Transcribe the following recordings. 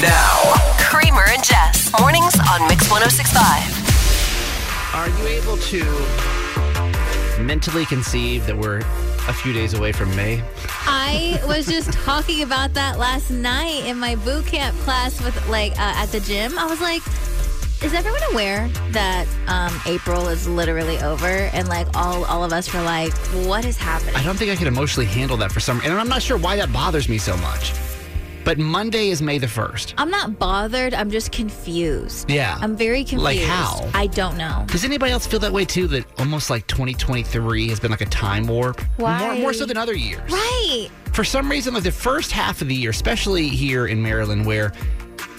Now, Kramer and Jess. Mornings on Mix 1065. Are you able to mentally conceive that we're a few days away from May? I was just talking about that last night in my boot camp class with like uh, at the gym. I was like, is everyone aware that um, April is literally over and like all all of us were like, what is happening? I don't think I can emotionally handle that for some and I'm not sure why that bothers me so much. But Monday is May the 1st. I'm not bothered. I'm just confused. Yeah. I'm very confused. Like how? I don't know. Does anybody else feel that way too? That almost like 2023 has been like a time warp? Why? More, more so than other years. Right. For some reason, like the first half of the year, especially here in Maryland, where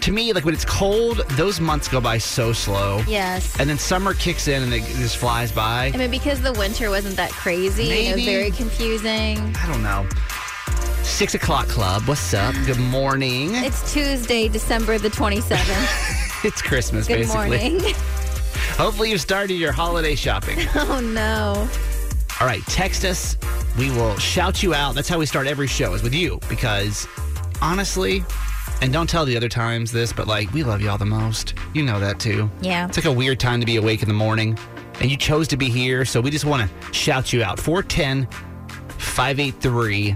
to me, like when it's cold, those months go by so slow. Yes. And then summer kicks in and it just flies by. I mean, because the winter wasn't that crazy, it was very confusing. I don't know. Six o'clock club. What's up? Good morning. It's Tuesday, December the 27th. It's Christmas, basically. Good basically. morning. Hopefully, you've started your holiday shopping. oh, no. All right, text us. We will shout you out. That's how we start every show, is with you. Because honestly, and don't tell the other times this, but like, we love y'all the most. You know that too. Yeah. It's like a weird time to be awake in the morning. And you chose to be here. So we just want to shout you out. 410 583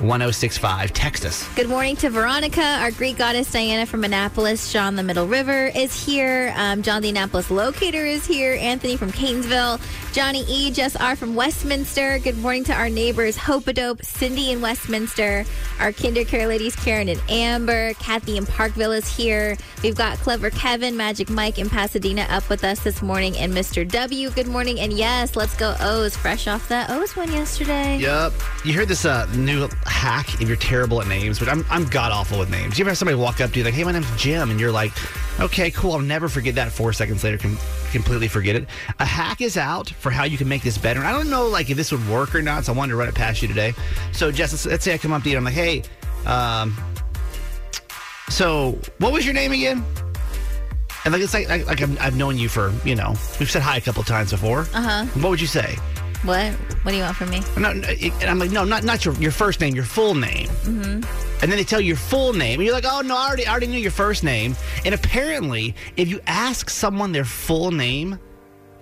1065. Text us. Good morning to Veronica. Our Greek goddess Diana from Annapolis. John the Middle River is here. Um, John the Annapolis locator is here. Anthony from Catonsville. Johnny E. Jess R. from Westminster. Good morning to our neighbors Hopadope, Cindy in Westminster. Our Kinder Care ladies Karen and Amber. Kathy in Parkville is here. We've got Clever Kevin, Magic Mike in Pasadena up with us this morning. And Mr. W. Good morning. And yes, let's go O's. Fresh off that O's won yesterday. Yep. You heard this uh, new hack if you're terrible at names, but I'm, I'm god awful with names. You ever have somebody walk up to you like, hey, my name's Jim, and you're like, okay, cool, I'll never forget that. Four seconds later, can completely forget it. A hack is out for how you can make this better. And I don't know like if this would work or not, so I wanted to run it past you today. So, Jess, let's, let's say I come up to you and I'm like, hey, um, so what was your name again? And like it's like like, like I've, I've known you for you know we've said hi a couple times before. Uh huh. What would you say? What? What do you want from me? No, no, it- and I'm like, no, not not your your first name, your full name. Mm-hmm. And then they tell you your full name, and you're like, oh no, I already I already knew your first name. And apparently, if you ask someone their full name,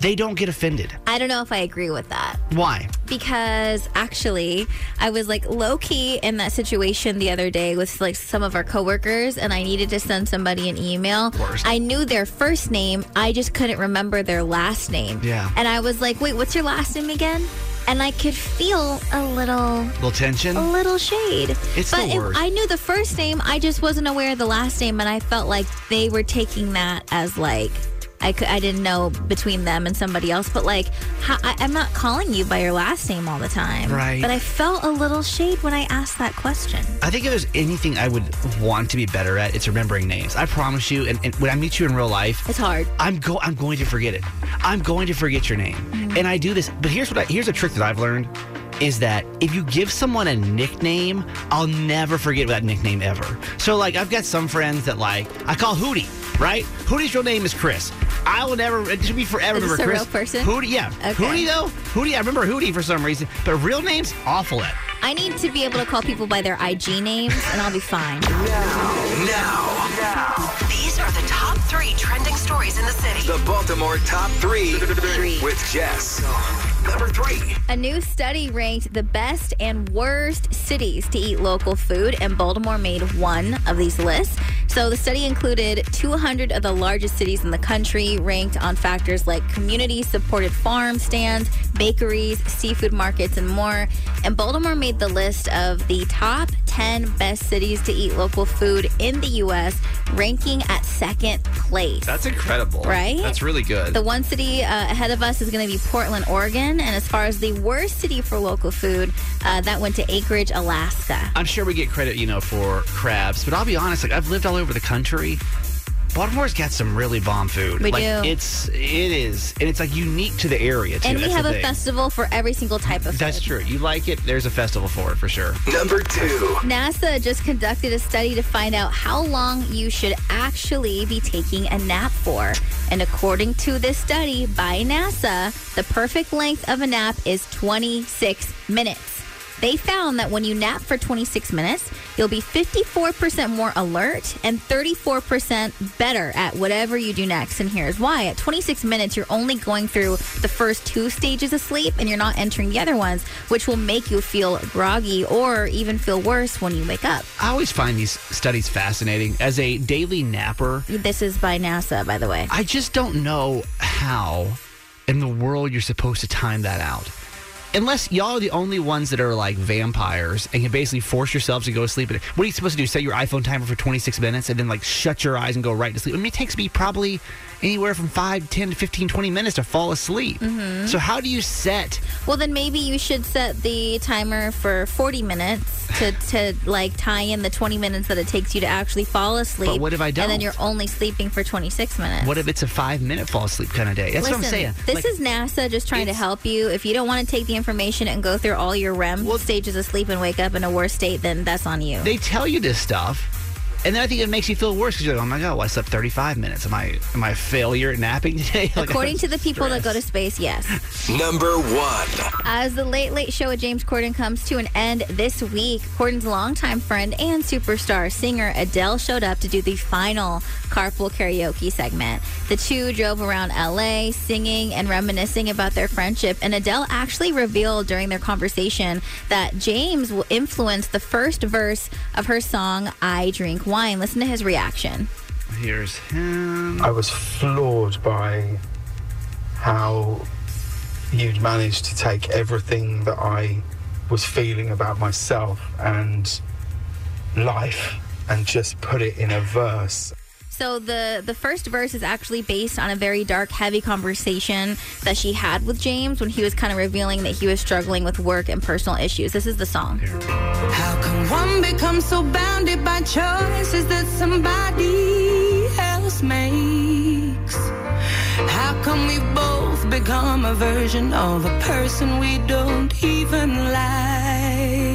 they don't get offended. I don't know if I agree with that. Why? because actually I was like low key in that situation the other day with like some of our coworkers and I needed to send somebody an email. Worst. I knew their first name, I just couldn't remember their last name. Yeah. And I was like, "Wait, what's your last name again?" And I could feel a little little tension. a little shade. It's but the if worst. I knew the first name, I just wasn't aware of the last name and I felt like they were taking that as like I, could, I didn't know between them and somebody else, but like, how, I, I'm not calling you by your last name all the time. Right. But I felt a little shade when I asked that question. I think if there's anything I would want to be better at, it's remembering names. I promise you. And, and when I meet you in real life, It's hard. I'm go I'm going to forget it. I'm going to forget your name. Mm-hmm. And I do this, but here's what I, here's a trick that I've learned is that if you give someone a nickname, I'll never forget that nickname ever. So like I've got some friends that like I call Hootie, right? Hootie's real name is Chris. I will never it should be forever Is this remember a Chris. real person? Hootie, yeah. Okay. Hootie though, Hootie, I remember Hootie for some reason, but real names awful at. I need to be able to call people by their IG names, and I'll be fine. Now, now, are the top three trending stories in the city. the Baltimore Top 3 Three. with Jess. Number 3. A new study ranked the best and worst cities to eat local food, and Baltimore made one of these lists. So the study included 200 of the largest cities in the country, ranked on factors like community supported farm stands, bakeries, seafood markets, and more. And Baltimore made the list of the top 10 best cities to eat local food in the U.S., ranking at second place. That's incredible. Right? That's really good. The one city uh, ahead of us is going to be Portland, Oregon. And as far as the worst city for local food, uh, that went to Anchorage, Alaska. I'm sure we get credit, you know, for crabs, but I'll be honest, like I've lived all over the country. Baltimore's got some really bomb food. We like do. it's it is and it's like unique to the area too. And we That's have a thing. festival for every single type of That's food. true. You like it, there's a festival for it for sure. Number 2. NASA just conducted a study to find out how long you should actually be taking a nap for. And according to this study by NASA, the perfect length of a nap is 26 minutes. They found that when you nap for 26 minutes, you'll be 54% more alert and 34% better at whatever you do next. And here's why. At 26 minutes, you're only going through the first two stages of sleep and you're not entering the other ones, which will make you feel groggy or even feel worse when you wake up. I always find these studies fascinating. As a daily napper, This is by NASA, by the way. I just don't know how in the world you're supposed to time that out. Unless y'all are the only ones that are like vampires and can basically force yourselves to go to sleep. What are you supposed to do? Set your iPhone timer for 26 minutes and then like shut your eyes and go right to sleep. I mean, it takes me probably anywhere from 5, 10 to 15, 20 minutes to fall asleep. Mm-hmm. So, how do you set? Well, then maybe you should set the timer for 40 minutes to, to like tie in the 20 minutes that it takes you to actually fall asleep. But what if I don't? And then you're only sleeping for 26 minutes. What if it's a five minute fall asleep kind of day? That's what I'm saying. This Like, is NASA just trying to help you. If you don't want to take the information and go through all your REM Well- stages of sleep and wake up in a worse state, then that's on you. they tell you this stuff. And then I think it makes you feel worse because you're like, oh my god, well, I slept 35 minutes. Am I am I a failure at napping today? Like, According to the people that go to space, yes. Number 1. As the Late Late Show with James Corden comes to an end this week, Corden's longtime friend and superstar singer Adele showed up to do the final carpool karaoke segment. The two drove around LA singing and reminiscing about their friendship, and Adele actually revealed during their conversation that James will influence the first verse of her song I Drink Wine. Listen to his reaction. Here's him. I was floored by how you'd managed to take everything that I was feeling about myself and life and just put it in a verse. So the the first verse is actually based on a very dark, heavy conversation that she had with James when he was kind of revealing that he was struggling with work and personal issues. This is the song. How can one become so bounded by choices that somebody else makes? How come we both become a version of a person we don't even like?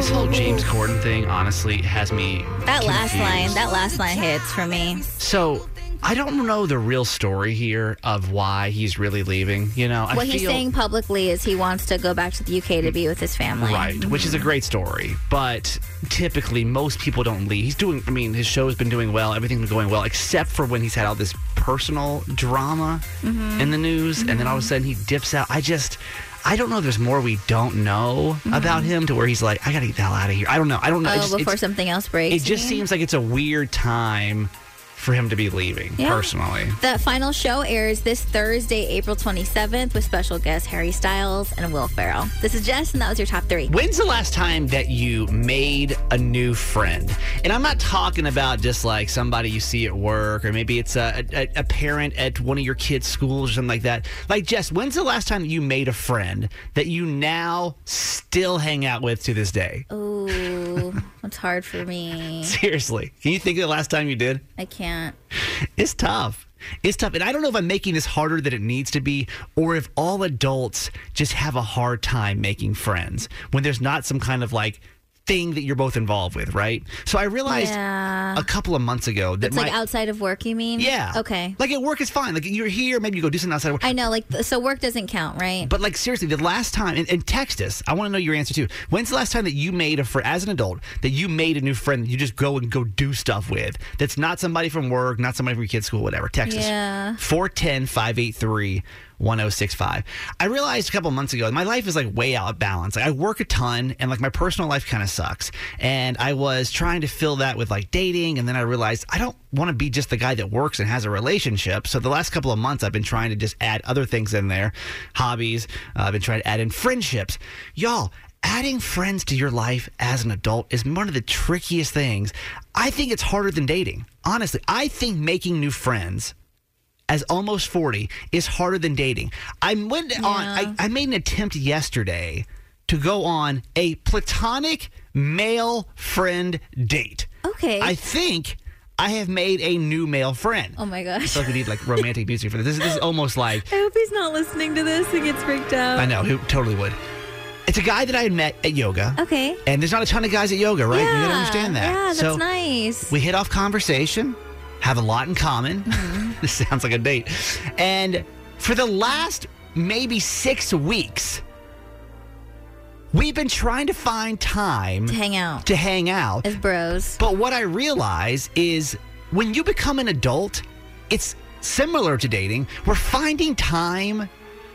This whole James Corden thing, honestly, has me. That last line, that last line hits for me. So I don't know the real story here of why he's really leaving. You know, I what feel, he's saying publicly is he wants to go back to the UK to be with his family. Right, which is a great story, but typically most people don't leave. He's doing, I mean, his show's been doing well, everything's been going well, except for when he's had all this personal drama Mm-hmm. in the news, and then all of a sudden he dips out. I just, I don't know there's more we don't know about him to where he's like, I gotta get the hell out of here. I don't know. I don't know. Mm-hmm. Oh, It just- before something else breaks. it just seems like it's a weird time for him to be leaving, Yeah. personally. That final show airs this Thursday, April 27th, with special guests Harry Styles and Will Ferrell. This is Jess, and that was your top three. When's the last time that you made a new friend? And I'm not talking about just like somebody you see at work, or maybe it's a, a, a parent at one of your kids' schools or something like that. Like, Jess, when's the last time that you made a friend that you now still hang out with to this day? Ooh, it's hard for me. Seriously, can you think of the last time you did? I can't. It's tough. It's tough. And I don't know if I'm making this harder than it needs to be or if all adults just have a hard time making friends when there's not some kind of like thing that you're both involved with, right? So I realized Yeah. a couple of months ago that It's my like outside of work, you mean? yeah. Okay. Like at work is fine. Like you're here, maybe you go do something outside of work. I know, like, so work doesn't count, right? But like seriously, the last time and, and text us. I want to know your answer too. When's the last time that you made a friend as an adult that you made a new friend that you just go and go do stuff with? That's not somebody from work, not somebody from your kid's school, whatever. Text Yeah. us 410-583 1065. I realized a couple months ago my life is like way out of balance. Like I work a ton and like my personal life kind of sucks. And I was trying to fill that with like dating and then I realized I don't want to be just the guy that works and has a relationship. So the last couple of months I've been trying to just add other things in there, hobbies. Uh, I've been trying to add in friendships. Y'all, adding friends to your life as an adult is one of the trickiest things. I think it's harder than dating. Honestly, I think making new friends as almost 40 is harder than dating. I went on I, I made an attempt yesterday to go on a platonic male friend date. Okay. I think I have made a new male friend. oh my gosh. I feel like we need like romantic music for this. This, is- this is almost like I hope he's not listening to this and gets freaked out. I know He totally would. It's a guy that I had met at yoga. Okay. And there's not a ton of guys at yoga, right? Yeah. You gotta understand that. Yeah, that's so nice. we hit off conversation, have a lot in common. Mm-hmm. this sounds like a date. And for the last maybe six weeks, we've been trying to find time to hang out to hang out. as bros. But what I realize is when you become an adult, it's similar to dating, where finding time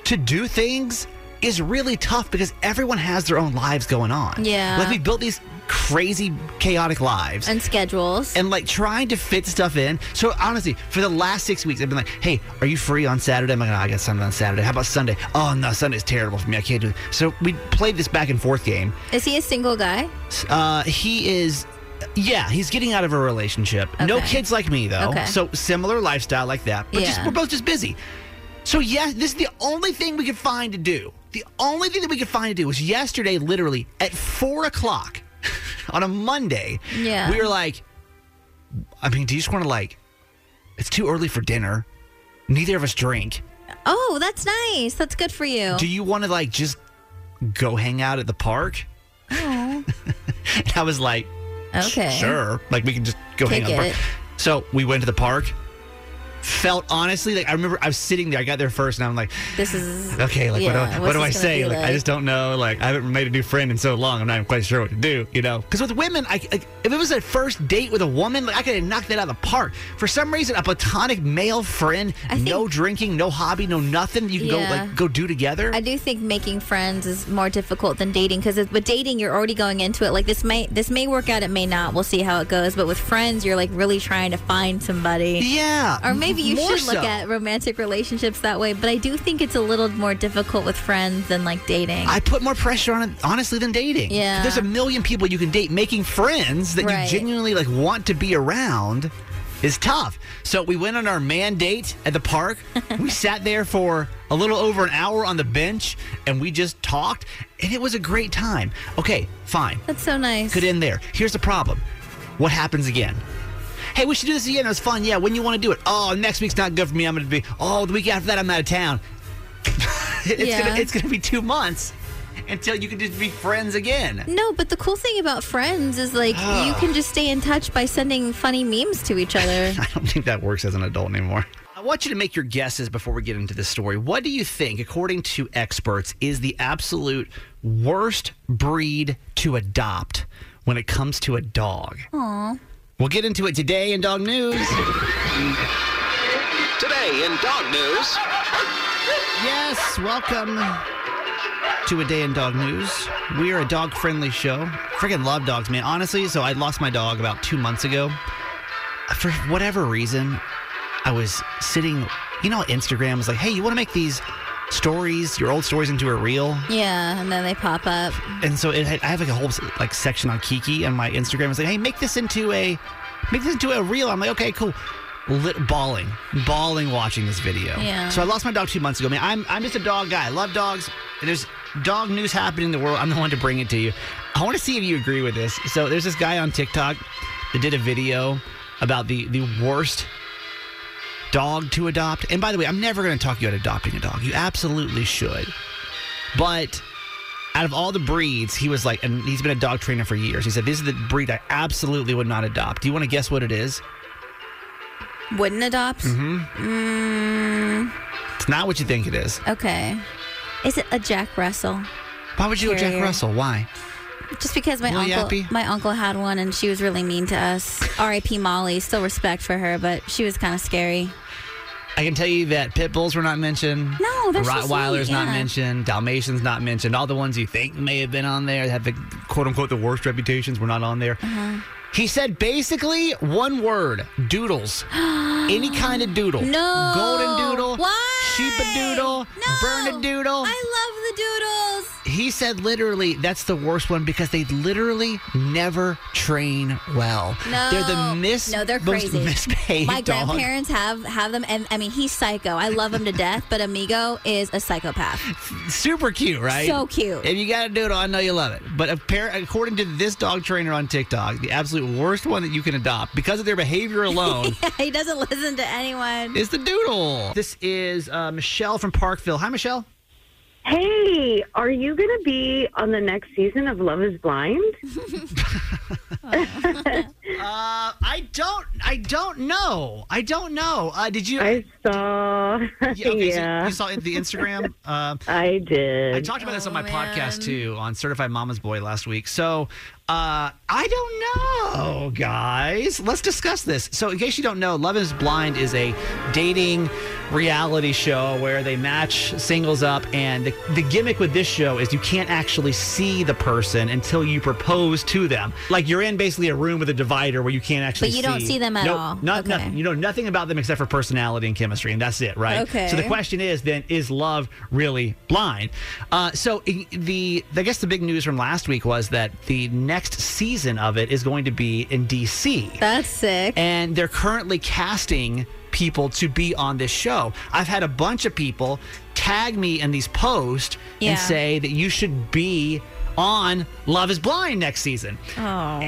to do things is really tough because everyone has their own lives going on. Yeah. Like we built these crazy, chaotic lives. And schedules. and like trying to fit stuff in. So honestly, for the last six weeks, I've been like, "Hey, are you free on Saturday?" I'm like, "Oh, "I got something on Saturday." How about Sunday? Oh no, Sunday's terrible for me. I can't do it. So we played this back and forth game. Is he a single guy? Uh, he is. Yeah, he's getting out of a relationship. No kids like me though. Okay. So similar lifestyle like that. But just Yeah. we're both just busy. So yeah, this is the only thing we could find to do. The only thing that we could find to do was yesterday, literally at four o'clock on a Monday. Yeah. We were like, I mean, do you just want to like? It's too early for dinner. Neither of us drink. Oh, that's nice. That's good for you. Do you want to like just go hang out at the park? Oh. And I was like, Okay. Sure. Like we can just go Take hang out. at the it. park. So we went to the park. Felt honestly like I remember I was sitting there. I got there first, and I'm like, This is okay, like yeah, what do, I- what do I say? be Like, I just don't know. Like I haven't made a new friend in so long. I'm not even quite sure what to do. You know, because with women, I, like, if it was a first date with a woman, like I could have knocked that out of the park. For some reason, a platonic male friend, think- no drinking, no hobby, no nothing. You can go like go do together. I do think making friends is more difficult than dating because with dating you're already going into it like this may this may work out it may not we'll see how it goes but with friends you're like really trying to find somebody yeah. or maybe you more should look at romantic relationships that way but I do think it's a little more difficult with friends than like dating I put more pressure on it, honestly, than dating. Yeah. There's a million people you can date. Making friends that Right. you genuinely like want to be around is tough. So we went on our man date at the park. we sat there for a little over an hour on the bench and we just talked and it was a great time. Okay, fine. that's so nice Could end there. Here's the problem. What happens again? Hey, we should do this again. It was fun. Yeah, when you want to do it? Oh, next week's not good for me. I'm going to be. Oh, the week after that, I'm out of town. it's Yeah. gonna it's gonna be two months until you can just be friends again. no but the cool thing about friends is like you ah. can just stay in touch by sending funny memes to each other I don't think that works as an adult anymore. I want you to make your guesses before we get into this story. What do you think, according to experts, is the absolute worst breed to adopt when it comes to a dog? Aw. We'll get into it today in Dog News. Today in dog news. Yes, welcome to a day in dog news. We are a dog friendly show. Freaking love dogs, man. Honestly, so I lost my dog about two months ago. For whatever reason, I was sitting, you know, Instagram was like, hey, you want to make these stories, your old stories into a reel? yeah and then they pop up And so it I have like a whole like section on Kiki and my Instagram was like, hey, make this into a make this into a reel. I'm like, okay, cool. Lit bawling, bawling watching this video. Yeah. So I lost my dog two months ago. Man, I'm I'm just a dog guy. I love dogs. There's dog news happening in the world. I'm the one to bring it to you. I want to see if you agree with this. So there's this guy on TikTok that did a video about the the worst dog to adopt. And by the way, I'm never going to talk you out of adopting a dog. You absolutely should. But out of all the breeds, he was like, and he's been a dog trainer for years. He said, This is the breed I absolutely would not adopt. Do you want to guess what it is? Wouldn't adopt? Mm-hmm. It's not what you think it is. Okay. Is it a Jack Russell? Why would you go Jack Terrier. Russell? Why? Just because my Little uncle yappy? my uncle had one and she was really mean to us. R.I.P. Molly. Still respect for her, but she was kind of scary. I can tell you that pit bulls were not mentioned. No, they're so Rottweilers sweet, not mentioned. Dalmatians not mentioned. All the ones you think may have been on there, that have the quote unquote the worst reputations, were not on there. Uh-huh. He said basically one word: doodles. Any kind of doodle. No. Golden doodle. Why? Sheep doodle. No. Bernedoodle. I love the doodles. He said literally that's the worst one because they literally never train well. No, They're the mis No, they're most crazy. misbehaved My dog. grandparents have have them, and I mean, he's psycho. I love him to death, but Amigo is a psychopath. Super cute, right? So cute. If you got to do it, I know you love it. But according to this dog trainer on TikTok, the absolute worst one that you can adopt because of their behavior alone yeah, he doesn't listen to anyone. is the doodle. This is uh, Michelle from Parkville. Hi, Michelle. Hey, are you going to be on the next season of Love is Blind? Uh, I don't. I don't know. I don't know. Uh, did you? I saw. Yeah, okay, so you saw the Instagram. Uh, I did. I talked about this on my Oh, podcast too, on Certified Mama's Boy last week. So uh, I don't know, guys. Let's discuss this. So, in case you don't know, Love is Blind is a dating reality show where they match singles up. And the, the gimmick with this show is you can't actually see the person until you propose to them. Like you're in basically a room with a divider where you can't actually But you don't see them at Nope, all. Not, Okay. nothing. You know nothing about them except for personality and chemistry, and that's it, right? Okay. So the question is then, is love really blind? Uh, so the I guess the big news from last week was that the next season of it is going to be in DC, That's sick. and they're currently casting people to be on this show. I've had a bunch of people tag me in these posts Yeah. and say that you should be on Love Is Blind next season. Oh.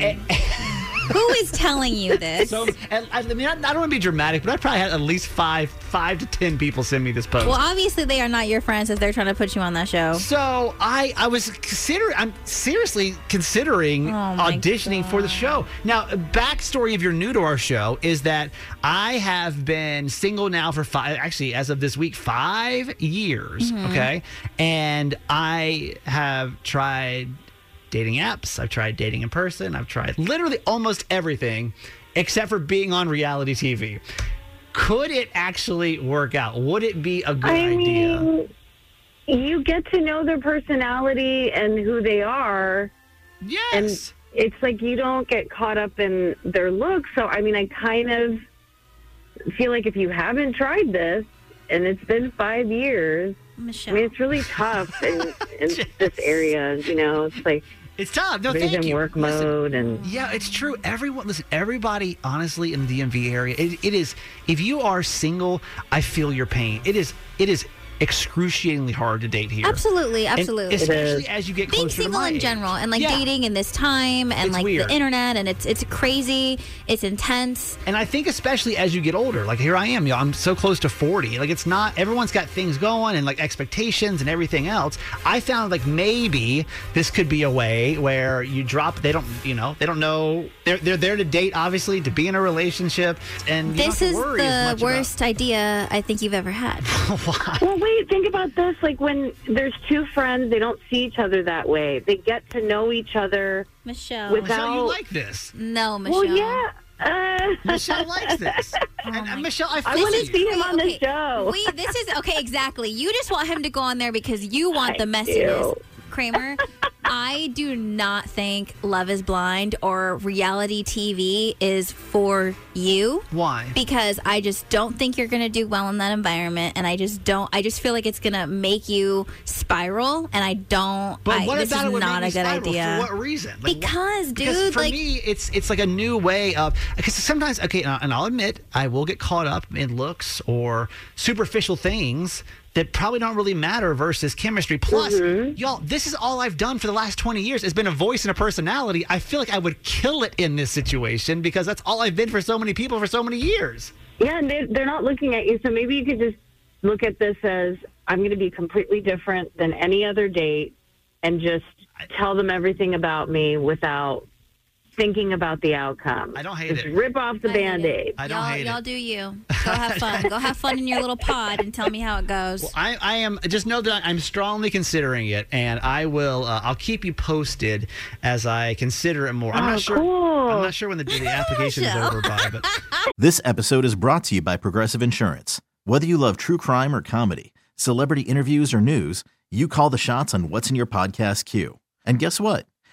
Who is telling you this? So, and I, mean, I, I don't want to be dramatic, but I probably had at least five, five to ten people send me this post. well, obviously they are not your friends if they're trying to put you on that show. so I, I was considering, I'm seriously considering Oh, auditioning for the show. Now, backstory if you're new to our show is that I have been single now for five, actually, as of this week, five years. Mm-hmm. Okay, and I have tried dating apps. I've tried dating in person. I've tried literally almost everything except for being on reality TV. Could it actually work out? Would it be a good I idea? mean, you get to know their personality and who they are, and Yes. it's like you don't get caught up in their looks. So, I mean, I kind of feel like if you haven't tried this, and it's been five years, Michelle. I mean, it's really tough in, in this area. You know, it's like it's tough. No, everybody's thank in you. work Listen, mode, and Yeah, it's true. Everyone, listen, everybody, honestly, in the DMV area, it, it is. If you are single, I feel your pain. It is. It is excruciatingly hard to date here. Absolutely, And absolutely. especially as you get Being closer to single my in age. general and like Yeah. dating in this time and It's like weird. the internet and it's it's crazy, it's intense. And I think especially as you get older, like here I am, you know, I'm so close to 40. Like it's not everyone's got things going and like expectations and everything else. I found like maybe this could be a way where you drop they don't, you know, they don't know they're they're there to date obviously, to be in a relationship and you This don't is have to worry the much about- worst idea I think you've ever had. Well, wait, think about this. Like when there's two friends, they don't see each other that way. They get to know each other. Michelle. With- Michelle, you like this. no, Michelle. Well, yeah. Uh, Michelle likes this. and, and Michelle, I, I feel want to see him on the show. We this is okay, exactly. You just want him to go on there because you want I the messiness. do. Kramer, I do not think Love is Blind or reality TV is for you. Why? Because I just don't think you're going to do well in that environment. And I just don't, I just feel like it's going to make you spiral. And I don't, But I, what this about is it would not a good spiral? idea. For what reason? Like, what- Because, because dude, for like- me, it's it's like a new way of because sometimes okay, and I'll admit I will get caught up in looks or superficial things that probably don't really matter versus chemistry. Plus, Mm-hmm. y'all, this is all I've done for the last twenty years. It's been a voice and a personality. I feel like I would kill it in this situation because that's all I've been for so many people for so many years. Yeah, and they, they're not looking at you. So maybe you could just look at this as I'm going to be completely different than any other date and just tell them everything about me without thinking about the outcome. I don't hate just it. rip off the I band aid. I don't y'all, hate y'all it. do you. Go have fun. Go have fun in your little pod and tell me how it goes. I, I am just know that I'm strongly considering it, and I will. Uh, I'll keep you posted as I consider it more. I'm Oh, not sure. cool. I'm not sure when the, the application is over by, but This episode is brought to you by Progressive Insurance. Whether you love true crime or comedy, celebrity interviews or news, you call the shots on what's in your podcast queue. And guess what?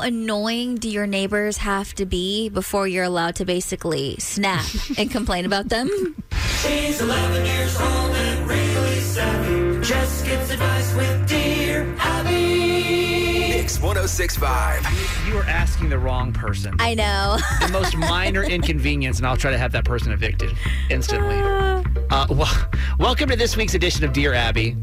Annoying do your neighbors have to be before you're allowed to basically snap and complain about them? She's 11 years old and really savvy. Just gets advice with Dear Abby. Mix 1065. you are asking the wrong person. I know. the most minor inconvenience, and I'll try to have that person evicted instantly. Uh, well, welcome to this week's edition of Dear Abby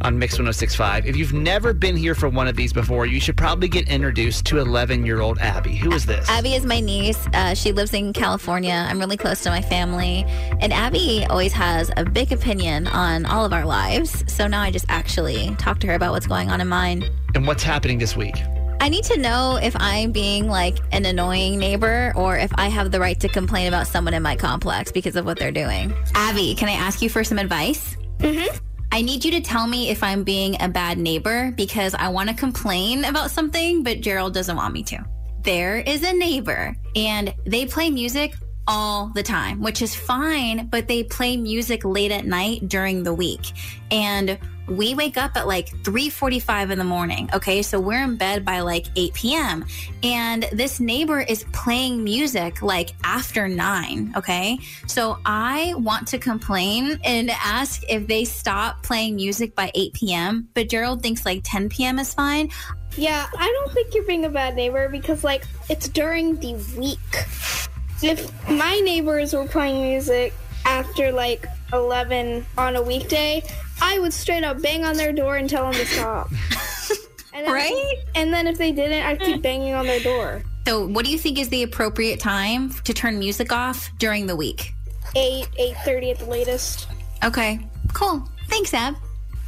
on Mix 1065. If you've never been here for one of these before, you should probably get introduced to 11 year old Abby. Who is this? Abby is my niece. Uh, she lives in California. I'm really close to my family. And Abby always has a big opinion on all of our lives. So now I just actually talk to her about what's going on in mine. And what's happening this week? I need to know if I'm being like an annoying neighbor or if I have the right to complain about someone in my complex because of what they're doing. Abby, can I ask you for some advice? Mm-hmm. I need you to tell me if I'm being a bad neighbor because I want to complain about something, but Gerald doesn't want me to. There is a neighbor and they play music all the time, which is fine, but they play music late at night during the week. And we wake up at like 3:45 in the morning, okay? So we're in bed by like 8 p.m. And this neighbor is playing music like after 9, okay? So I want to complain and ask if they stop playing music by 8 p.m., but Gerald thinks like 10 p.m. is fine. Yeah, I don't think you're being a bad neighbor because, like, it's during the week. If my neighbors were playing music after, like, 11 on a weekday, I would straight up bang on their door and tell them to stop. and then, Right? And then if they didn't, I'd keep banging on their door. So what do you think is the appropriate time to turn music off during the week? 8, 8.30 at the latest. Okay, cool. Thanks, Ab.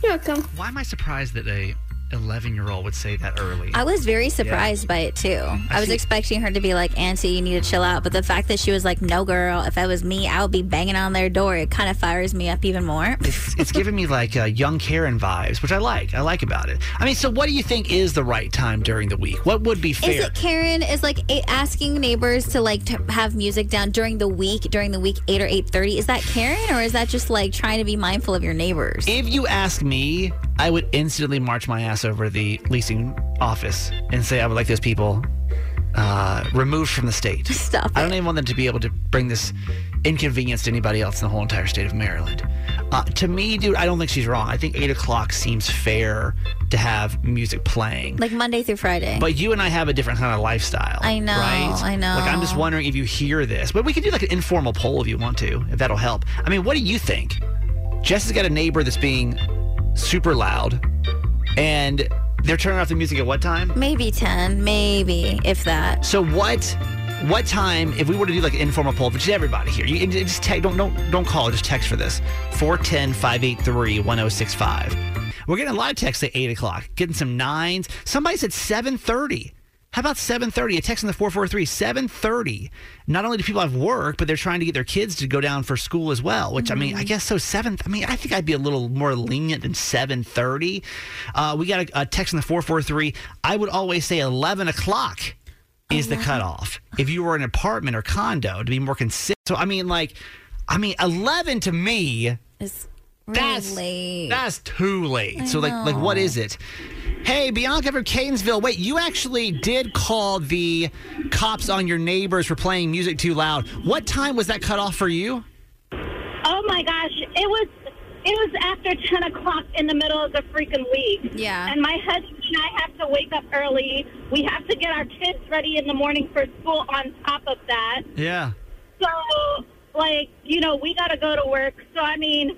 You're welcome. Why am I surprised that a 11 year old would say that early? I was very surprised by it too. I, was see- expecting her to be like, Auntie, you need to chill out. But the fact that she was like, No, girl, if that was me, I would be banging on their door, it kind of fires me up even more. it's, it's giving me like uh, young Karen vibes, which I like. I like about it. I mean, so what do you think is the right time during the week? What would be fair? Is it Karen is like asking neighbors to like to have music down during the week, during the week eight or eight thirty? Is that Karen or is that just like trying to be mindful of your neighbors? If you ask me, I would instantly march my ass over the leasing office and say I would like those people uh, removed from the state. Stop I don't it. even want them to be able to bring this inconvenience to anybody else in the whole entire state of Maryland. Uh, to me, dude, I don't think she's wrong. I think eight o'clock seems fair to have music playing. like Monday through Friday. But you and I have a different kind of lifestyle. I know, Right? I know. Like, I'm just wondering if you hear this. But we could do like an informal poll if you want to, if that'll help. I mean, what do you think? Jess has got a neighbor that's being super loud. and they're turning off the music at what time? Maybe 10, maybe, if that. So what? What time? If we were to do like an informal poll, which is everybody here, you just text, don't don't don't call, just text for this 410-583-1065. We're getting a lot of texts at eight o'clock, getting some nines. Somebody said seven thirty. How about seven thirty? A text in the four four three seven thirty. Not only do people have work, but they're trying to get their kids to go down for school as well. Which I mean, I guess so. Seven. I mean, I think I'd be a little more lenient than seven thirty. Uh, we got a, a text in the four four three. I would always say eleven o'clock is the cutoff. If you were in an apartment or condo, to be more consistent. So I mean, like, I mean, eleven to me is that's late. That's too late. I so like, like what know. is it? Hey, Bianca from Catonsville. Wait, you actually did call the cops on your neighbors for playing music too loud. What time was that cut off for you? Oh my gosh, it was it was after ten o'clock in the middle of the freaking week. Yeah. And my husband and I have to wake up early. We have to get our kids ready in the morning for school. On top of that, Yeah. so like you know we got to go to work. So I mean,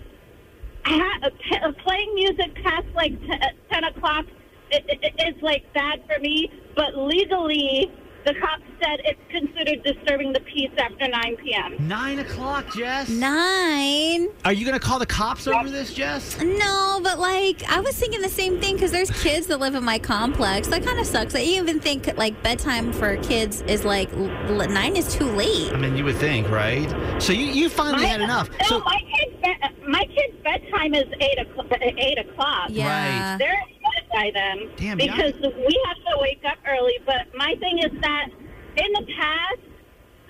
ha- uh, p- uh, playing music past like t- uh, ten o'clock it, it, it's like bad for me. But legally, the cops said it's considered disturbing the peace after nine p.m. Nine o'clock, Jess. Nine. Are you gonna call the cops over this, Jess? No, but like I was thinking the same thing because there's kids that live in my complex. That kind of sucks. I even think like bedtime for kids is like l- l- nine is too late. I mean, you would think, right? So you you finally My- had enough. No, So my kid's be- my kid's bedtime is eight o'clock. Eight o'clock. Yeah. Right. they're in bed by then Damn, because we have to wake up early. But my thing is that in the past,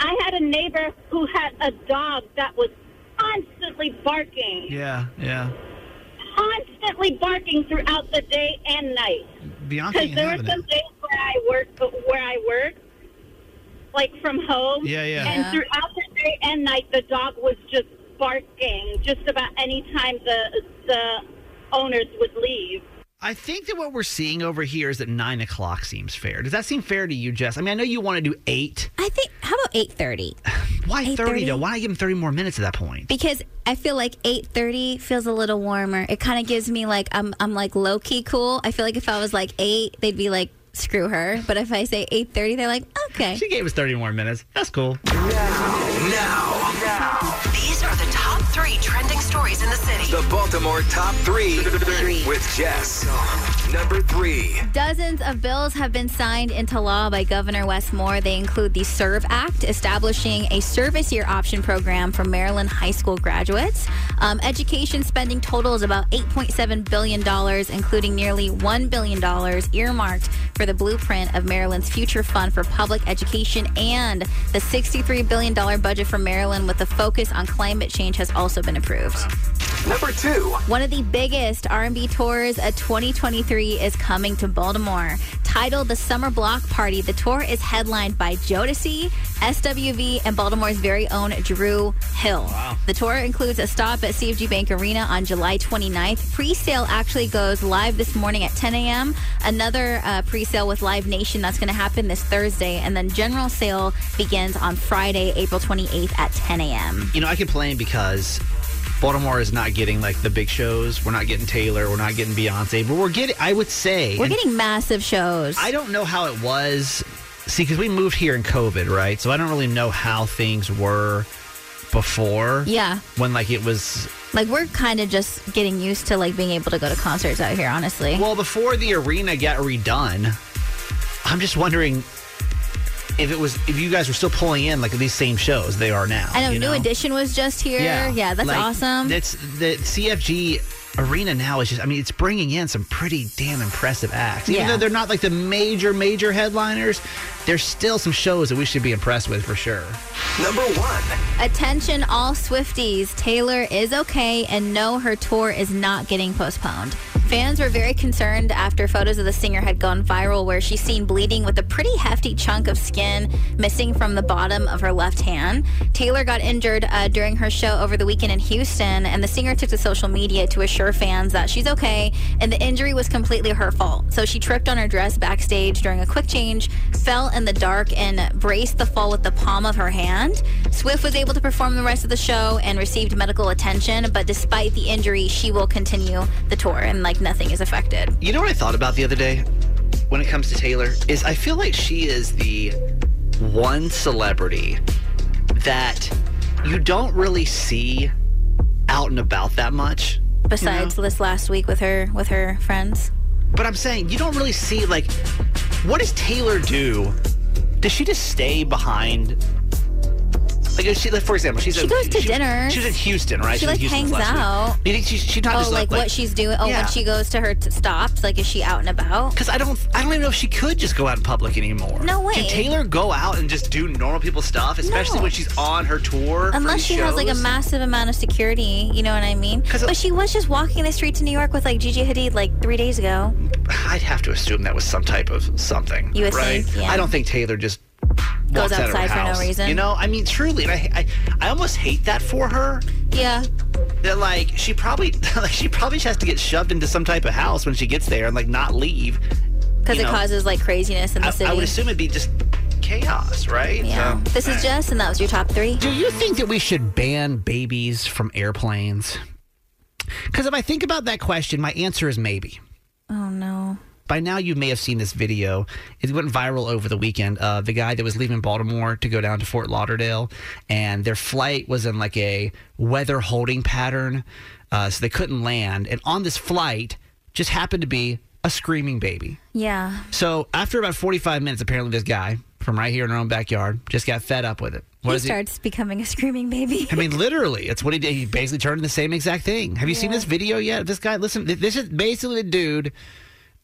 I had a neighbor who had a dog that was constantly barking, yeah, yeah. constantly barking throughout the day and night. Because there were some it. days where I work, where I work, like from home. Yeah, yeah. And Yeah. throughout the day and night, the dog was just barking just about any time the the owners would leave. I think that what we're seeing over here is that nine o'clock seems fair. Does that seem fair to you, Jess? I mean, I know you want to do eight. I think. How about eight thirty? Why thirty though? Why not give him thirty more minutes at that point? Because I feel like eight thirty feels a little warmer. It kind of gives me like I'm I'm like low key cool. I feel like if I was like eight, they'd be like screw her. But if I say eight thirty, they're like okay. She gave us thirty more minutes. That's cool. Now, Now, three trending stories in the city. The Baltimore Top 3 with Jess. Number 3. Dozens of bills have been signed into law by Governor Wes Moore. They include the SERVE Act, establishing a service year option program for Maryland high school graduates. Um, education spending total is about $8.7 billion, including nearly $1 billion earmarked for the blueprint of Maryland's future fund for public education and the $63 billion budget for Maryland with a focus on climate change has also been approved. Number 2. One of the biggest R&B tours of 2023 is coming to Baltimore. Titled The Summer Block Party, the tour is headlined by Jodeci, SWV, and Baltimore's very own Dru Hill. Wow. The tour includes a stop at CFG Bank Arena on July 29th. Pre-sale actually goes live this morning at 10 a.m. Another uh, pre-sale with Live Nation that's going to happen this Thursday, and then general sale begins on Friday, April 28th at 10 a.m. You know, I complain because Baltimore is not getting like the big shows. We're not getting Taylor. We're not getting Beyonce. But we're getting. I would say We're and getting massive shows. I don't know how it was. See, because we moved here in COVID, right? So I don't really know how things were before. Yeah. When like it was Like we're kind of just getting used to like being able to go to concerts out here, honestly. Well, before the arena got redone, I'm just wondering if it was if you guys were still pulling in like these same shows they are now. I know you New Edition was just here. Yeah, that's Like, awesome. That's the CFG arena now is just I mean it's bringing in some pretty damn impressive acts. Even Yeah. though they're not like the major major headliners, there's still some shows that we should be impressed with for sure. Number 1. Attention, all Swifties. Taylor is okay, and no, her tour is not getting postponed. Fans were very concerned after photos of the singer had gone viral where she's seen bleeding with a pretty hefty chunk of skin missing from the bottom of her left hand. Taylor got injured uh, during her show over the weekend in Houston, and the singer took to social media to assure fans that she's okay and the injury was completely her fault. So she tripped on her dress backstage during a quick change, fell in the dark, and braced the fall with the palm of her hand. Swift was able to perform the rest of the show and received medical attention, but despite the injury, she will continue the tour and like nothing is affected. You know what I thought about the other day when it comes to Taylor is I feel like she is the one celebrity that you don't really see out and about that much. Besides this last week with her with her friends. But I'm saying you don't really see like what does Taylor do? Does she just stay behind? Like, she, like for example, she's She in- goes to she- dinners. She's in Houston, right? She She's in like hangs week. out. You think she's not oh, just like what she's doing. Oh, Yeah. when she goes to her t- stops, like is she out and about? Because I don't, I don't even know if she could just go out in public anymore. No way. Can Taylor go out and just do normal people stuff, especially No. when she's on her tour? Unless she has like a massive amount of security, you know what I mean? But she was just walking the streets in New York with like Gigi Hadid like three days ago. I'd have to assume that was some type of something. You would right? think, yeah. I don't think Taylor just Goes walks out of her outside for no reason. You know, I mean, truly, and I, I, I almost hate that for her. Yeah. That like she probably, like she probably just has to get shoved into some type of house when she gets there and like not leave. Because it know, causes like craziness in the I, city. I would assume it'd be just chaos, right? yeah. So- this is Jess, and that was your top three. Do you think that we should ban babies from airplanes? Because if I think about that question, my answer is maybe. Oh no. By now, you may have seen this video. It went viral over the weekend. Uh, the guy that was leaving Baltimore to go down to Fort Lauderdale, and their flight was in like a weather holding pattern, uh, so they couldn't land. And on this flight, just happened to be a screaming baby. Yeah. So after about 45 minutes, apparently this guy from right here in our own backyard just got fed up with it. What he is he- starts becoming a screaming baby. I mean, literally, it's what he did. He basically turned into the same exact thing. Have you seen this video yet? This guy, listen, this is basically the dude.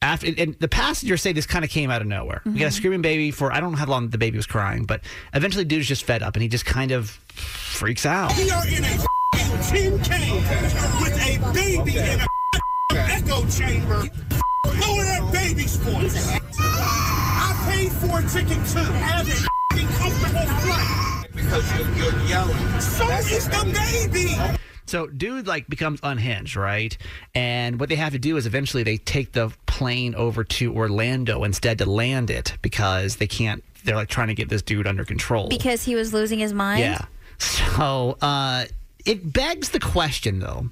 After and the passengers say this kind of came out of nowhere. We got a Mhm. screaming baby for I don't know how long the baby was crying, but eventually, dude's just fed up and he just kind of freaks out. We are in a f***ing tin can with a baby in a f***ing echo chamber. Lower that baby's voice. I paid for a ticket to have a comfortable flight. Because you're, you're yelling. So is the baby. So, dude, like becomes unhinged, right? And what they have to do is eventually they take the plane over to Orlando instead to land it because they can't. They're like trying to get this dude under control. Because he was losing his mind. Yeah. So uh, it begs the question, though,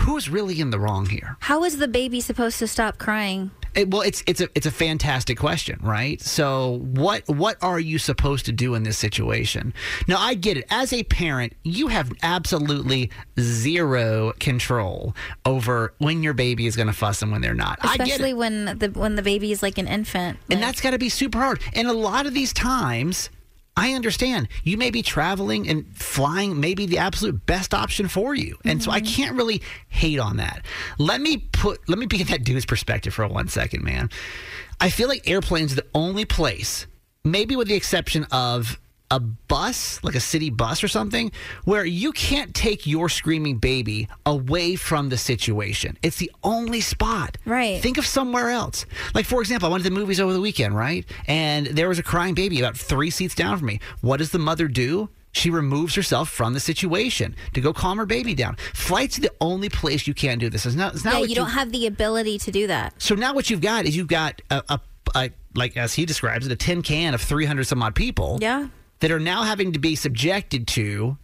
who's really in the wrong here? How is the baby supposed to stop crying? It, well, it's it's a it's a fantastic question, right? So what what are you supposed to do in this situation? Now I get it. As a parent, you have absolutely zero control over when your baby is going to fuss and when they're not. I get. Especially when the when the baby is like an infant. And that's got to be super hard. And a lot of these times, I understand you may be traveling and flying may be the absolute best option for you. And so I mm-hmm. can't really hate on that. Let me put let me be in that dude's perspective for one second, man. I feel like airplanes are the only place, maybe with the exception of a bus, like a city bus or something, where you can't take your screaming baby away from the situation. It's the only spot. Right. Think of somewhere else. Like, for example, I went to the movies over the weekend, right? And there was a crying baby about three seats down from me. What does the mother do? She removes herself from the situation to go calm her baby down. Flight's the only place you can do this. It's not, it's not yeah, you don't have the ability to do that. so now what you've got is you've got a, a, a like as he describes it, a tin can of three hundred some odd people. Yeah. That are now having to be subjected to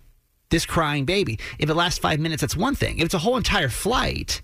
this crying baby. If it lasts five minutes, that's one thing. If it's a whole entire flight,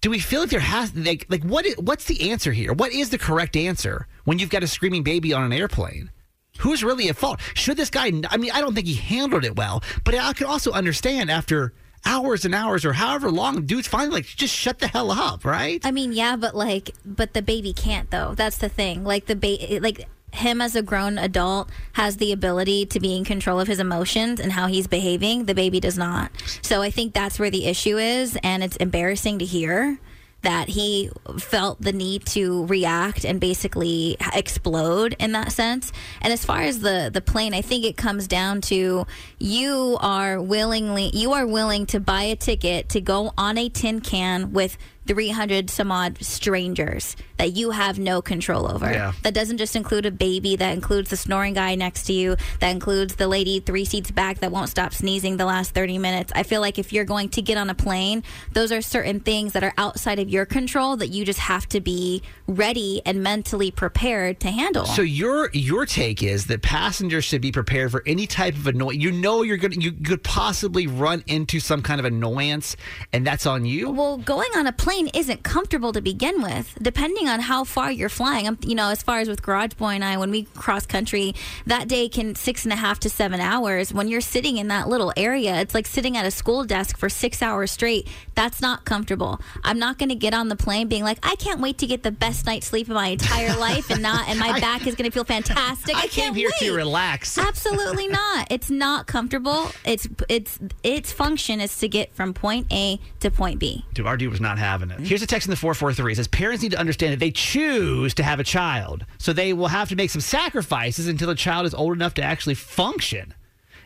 do we feel like there has like like what what's the answer here? What is the correct answer when you've got a screaming baby on an airplane? Who's really at fault? Should this guy? I mean, I don't think he handled it well, but I could also understand after hours and hours or however long, dude's finally like, just shut the hell up, right? I mean, yeah, but like, but the baby can't though. That's the thing. Like the baby, like him as a grown adult has the ability to be in control of his emotions and how he's behaving. The baby does not. So I think that's where the issue is, and it's embarrassing to hear that he felt the need to react and basically explode in that sense. And as far as the the plane, I think it comes down to you are willingly you are willing to buy a ticket to go on a tin can with 300 some odd strangers that you have no control over. Yeah. That doesn't just include a baby, that includes the snoring guy next to you, that includes the lady three seats back that won't stop sneezing the last 30 minutes. I feel like if you're going to get on a plane, those are certain things that are outside of your control that you just have to be ready and mentally prepared to handle. So your your take is that passengers should be prepared for any type of annoyance. You know you're gonna you could possibly run into some kind of annoyance, and that's on you. Well, going on a plane, plane isn't comfortable to begin with. Depending on how far you're flying, I'm, you know, as far as with Garage Boy and I, when we cross country, that day can six and a half to seven hours. When you're sitting in that little area, it's like sitting at a school desk for six hours straight. That's not comfortable. I'm not going to get on the plane being like, I can't wait to get the best night's sleep of my entire life, and not, and my back is going to feel fantastic. I, I came can't here wait. to relax. Absolutely not. It's not comfortable. It's it's its function is to get from point A to point B. Dude was not having Here's a text in the 443. It says parents need to understand that they choose to have a child. So they will have to make some sacrifices until the child is old enough to actually function.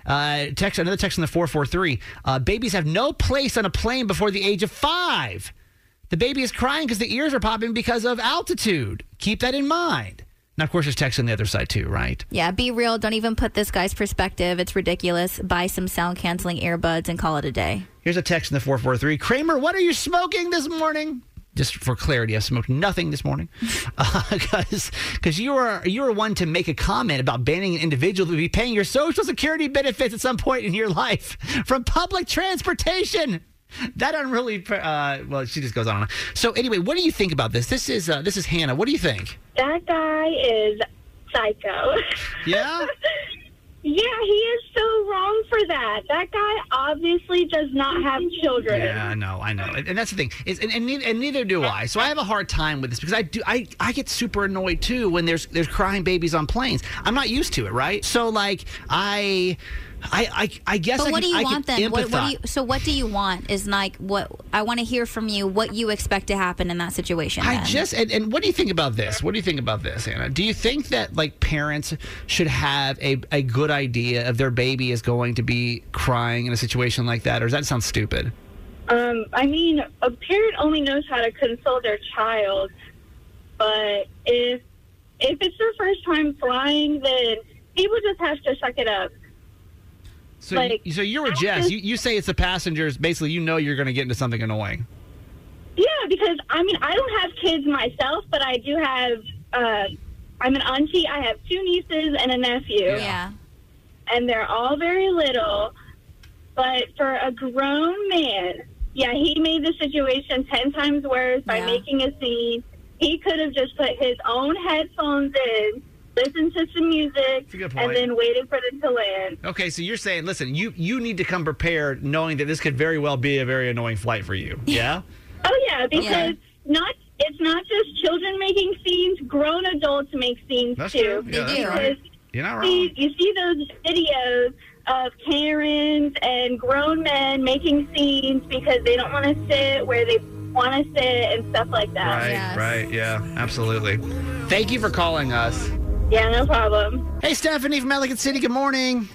Uh, text another text in the 443. Uh, babies have no place on a plane before the age of five. The baby is crying because the ears are popping because of altitude. Keep that in mind. Now, of course, there's text on the other side too, right? Yeah, be real. Don't even put this guy's perspective. It's ridiculous. Buy some sound canceling earbuds and call it a day. Here's a text in the 443. Kramer, what are you smoking this morning? Just for clarity, I smoked nothing this morning uh, because because you are you are one to make a comment about banning an individual to be paying your social security benefits at some point in your life from public transportation. That unruly. Uh, well, she just goes on. and on. So anyway, what do you think about this? This is uh, this is Hannah. What do you think? That guy is psycho. Yeah. yeah, he is so wrong for that. That guy obviously does not have children. Yeah, I know, I know, and, that's the thing. Is and, and, neither, and neither do I. So I have a hard time with this because I do. I, I get super annoyed too when there's there's crying babies on planes. I'm not used to it, right? So like I. I, I, I guess But I what can- do you I want can then? What, what do you, so what do you want? Is like what I want to hear from you. What you expect to happen in that situation? I then. just and, and what do you think about this? What do you think about this, Anna? Do you think that like parents should have a, a good idea of their baby is going to be crying in a situation like that, or does that sound stupid? Um, I mean, a parent only knows how to console their child, but if if it's their first time flying, then people just have to suck it up. So, Like, you, so you're with Jess. You, you say it's the passengers. Basically, you know you're going to get into something annoying. Yeah, because I mean, I don't have kids myself, but I do have. Uh, I'm an auntie. I have two nieces and a nephew. Yeah. and they're all very little. But for a grown man, yeah, he made the situation 10 times worse by Yeah. making a scene. He could have just put his own headphones in, listened to some music, a good point. and then waited for them to land. Okay, so you're saying, listen, you you need to come prepared, knowing that this could very well be a very annoying flight for you. Yeah. Oh, yeah, because Yeah. not it's not just children making scenes, grown adults make scenes That's too. true. Yeah, that's Because right. You're not see, you see those videos of Karens and grown men making scenes because they don't want to sit where they want to sit and stuff like that. Right. Right. Yeah. Absolutely. Thank you for calling us. Yeah, no problem. Hey, Stephanie from Ellicott City. Good morning.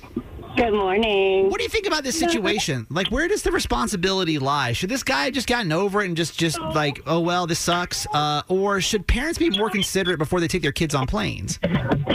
Good morning. What do you think about this situation? Like, where does the responsibility lie? Should this guy have just gotten over it and just, just like, oh well, this sucks, uh, or should parents be more considerate before they take their kids on planes?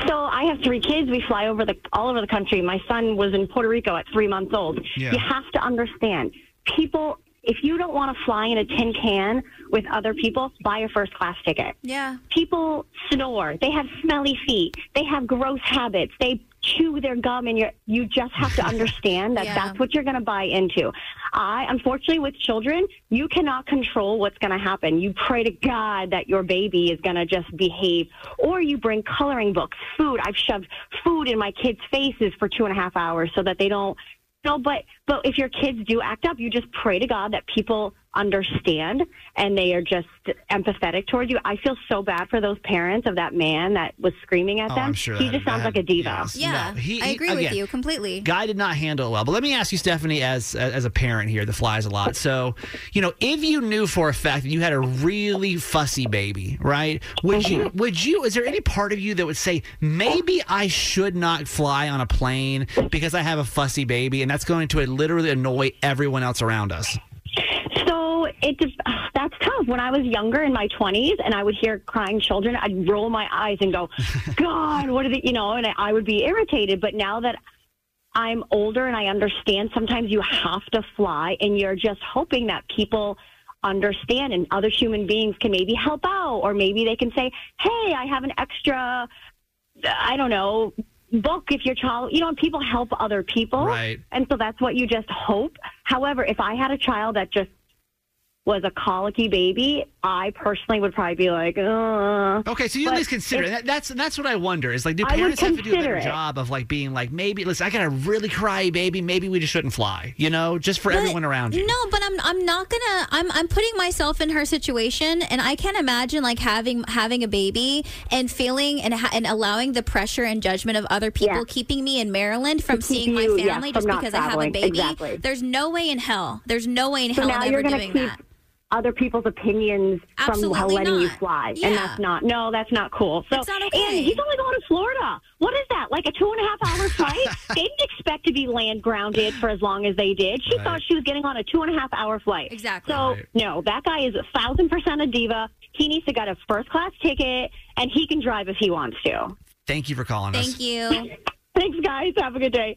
So I have three kids. We fly over the all over the country. My son was in Puerto Rico at three months old. Yeah. You have to understand, people. If you don't want to fly in a tin can with other people, buy a first class ticket. Yeah. People snore. They have smelly feet. They have gross habits. They chew their gum, and you you just have to understand that Yeah. that's what you're going to buy into. I, unfortunately, with children, you cannot control what's going to happen. You pray to God that your baby is going to just behave, or you bring coloring books, food. I've shoved food in my kids' faces for two and a half hours so that they don't. No, but but if your kids do act up, you just pray to God that people understand and they are just empathetic towards you. I feel so bad for those parents of that man that was screaming at Oh, them. I'm sure he just sounds had- like a diva. yes. Yeah. No, he- I he- agree with you completely. Guy did not handle it well. But let me ask you, Stephanie, as as a parent here that flies a lot. So, you know, if you knew for a fact that you had a really fussy baby, right? Would you mm-hmm. would you is there any part of you that would say maybe I should not fly on a plane because I have a fussy baby and that's going to literally annoy everyone else around us? So it that's tough. When I was younger in my 20s and I would hear crying children, I'd roll my eyes and go, God, what are they, you know, and I, I would be irritated. But now that I'm older and I understand sometimes you have to fly and you're just hoping that people understand and other human beings can maybe help out or maybe they can say, hey, I have an extra, I don't know, book if your child, you know, people help other people. Right. And so that's what you just hope. However, if I had a child that just was a colicky baby, I personally would probably be like, uh. Okay, so you at least consider if- that. That's that's what I wonder is like, do parents have to do a better it. job of like being like, maybe listen, I got a really cry baby, maybe we just shouldn't fly, you know, just for But- everyone around you. No, but I'm I'm not gonna. I'm I'm putting myself in her situation, and I can't imagine like having having a baby and feeling and ha- and allowing the pressure and judgment of other people keeping me in Maryland from seeing my you, yes, family from just because I have a baby. Exactly. There's no way in hell. There's no way in So hell I'm ever doing keep that. Other people's opinions Absolutely from letting you fly, Yeah. and that's not. No, that's not cool. So, It's not okay. and he's only going to Florida. What is that? Like a two and a half hour flight? they didn't expect to be land grounded for as long as they did. She thought she was getting on a two and a half hour flight. Exactly. So no, that guy is a thousand percent a diva. He needs to get a first class ticket, and he can drive if he wants to. Thank you for calling us. Thank you. Thanks, guys. Have a good day.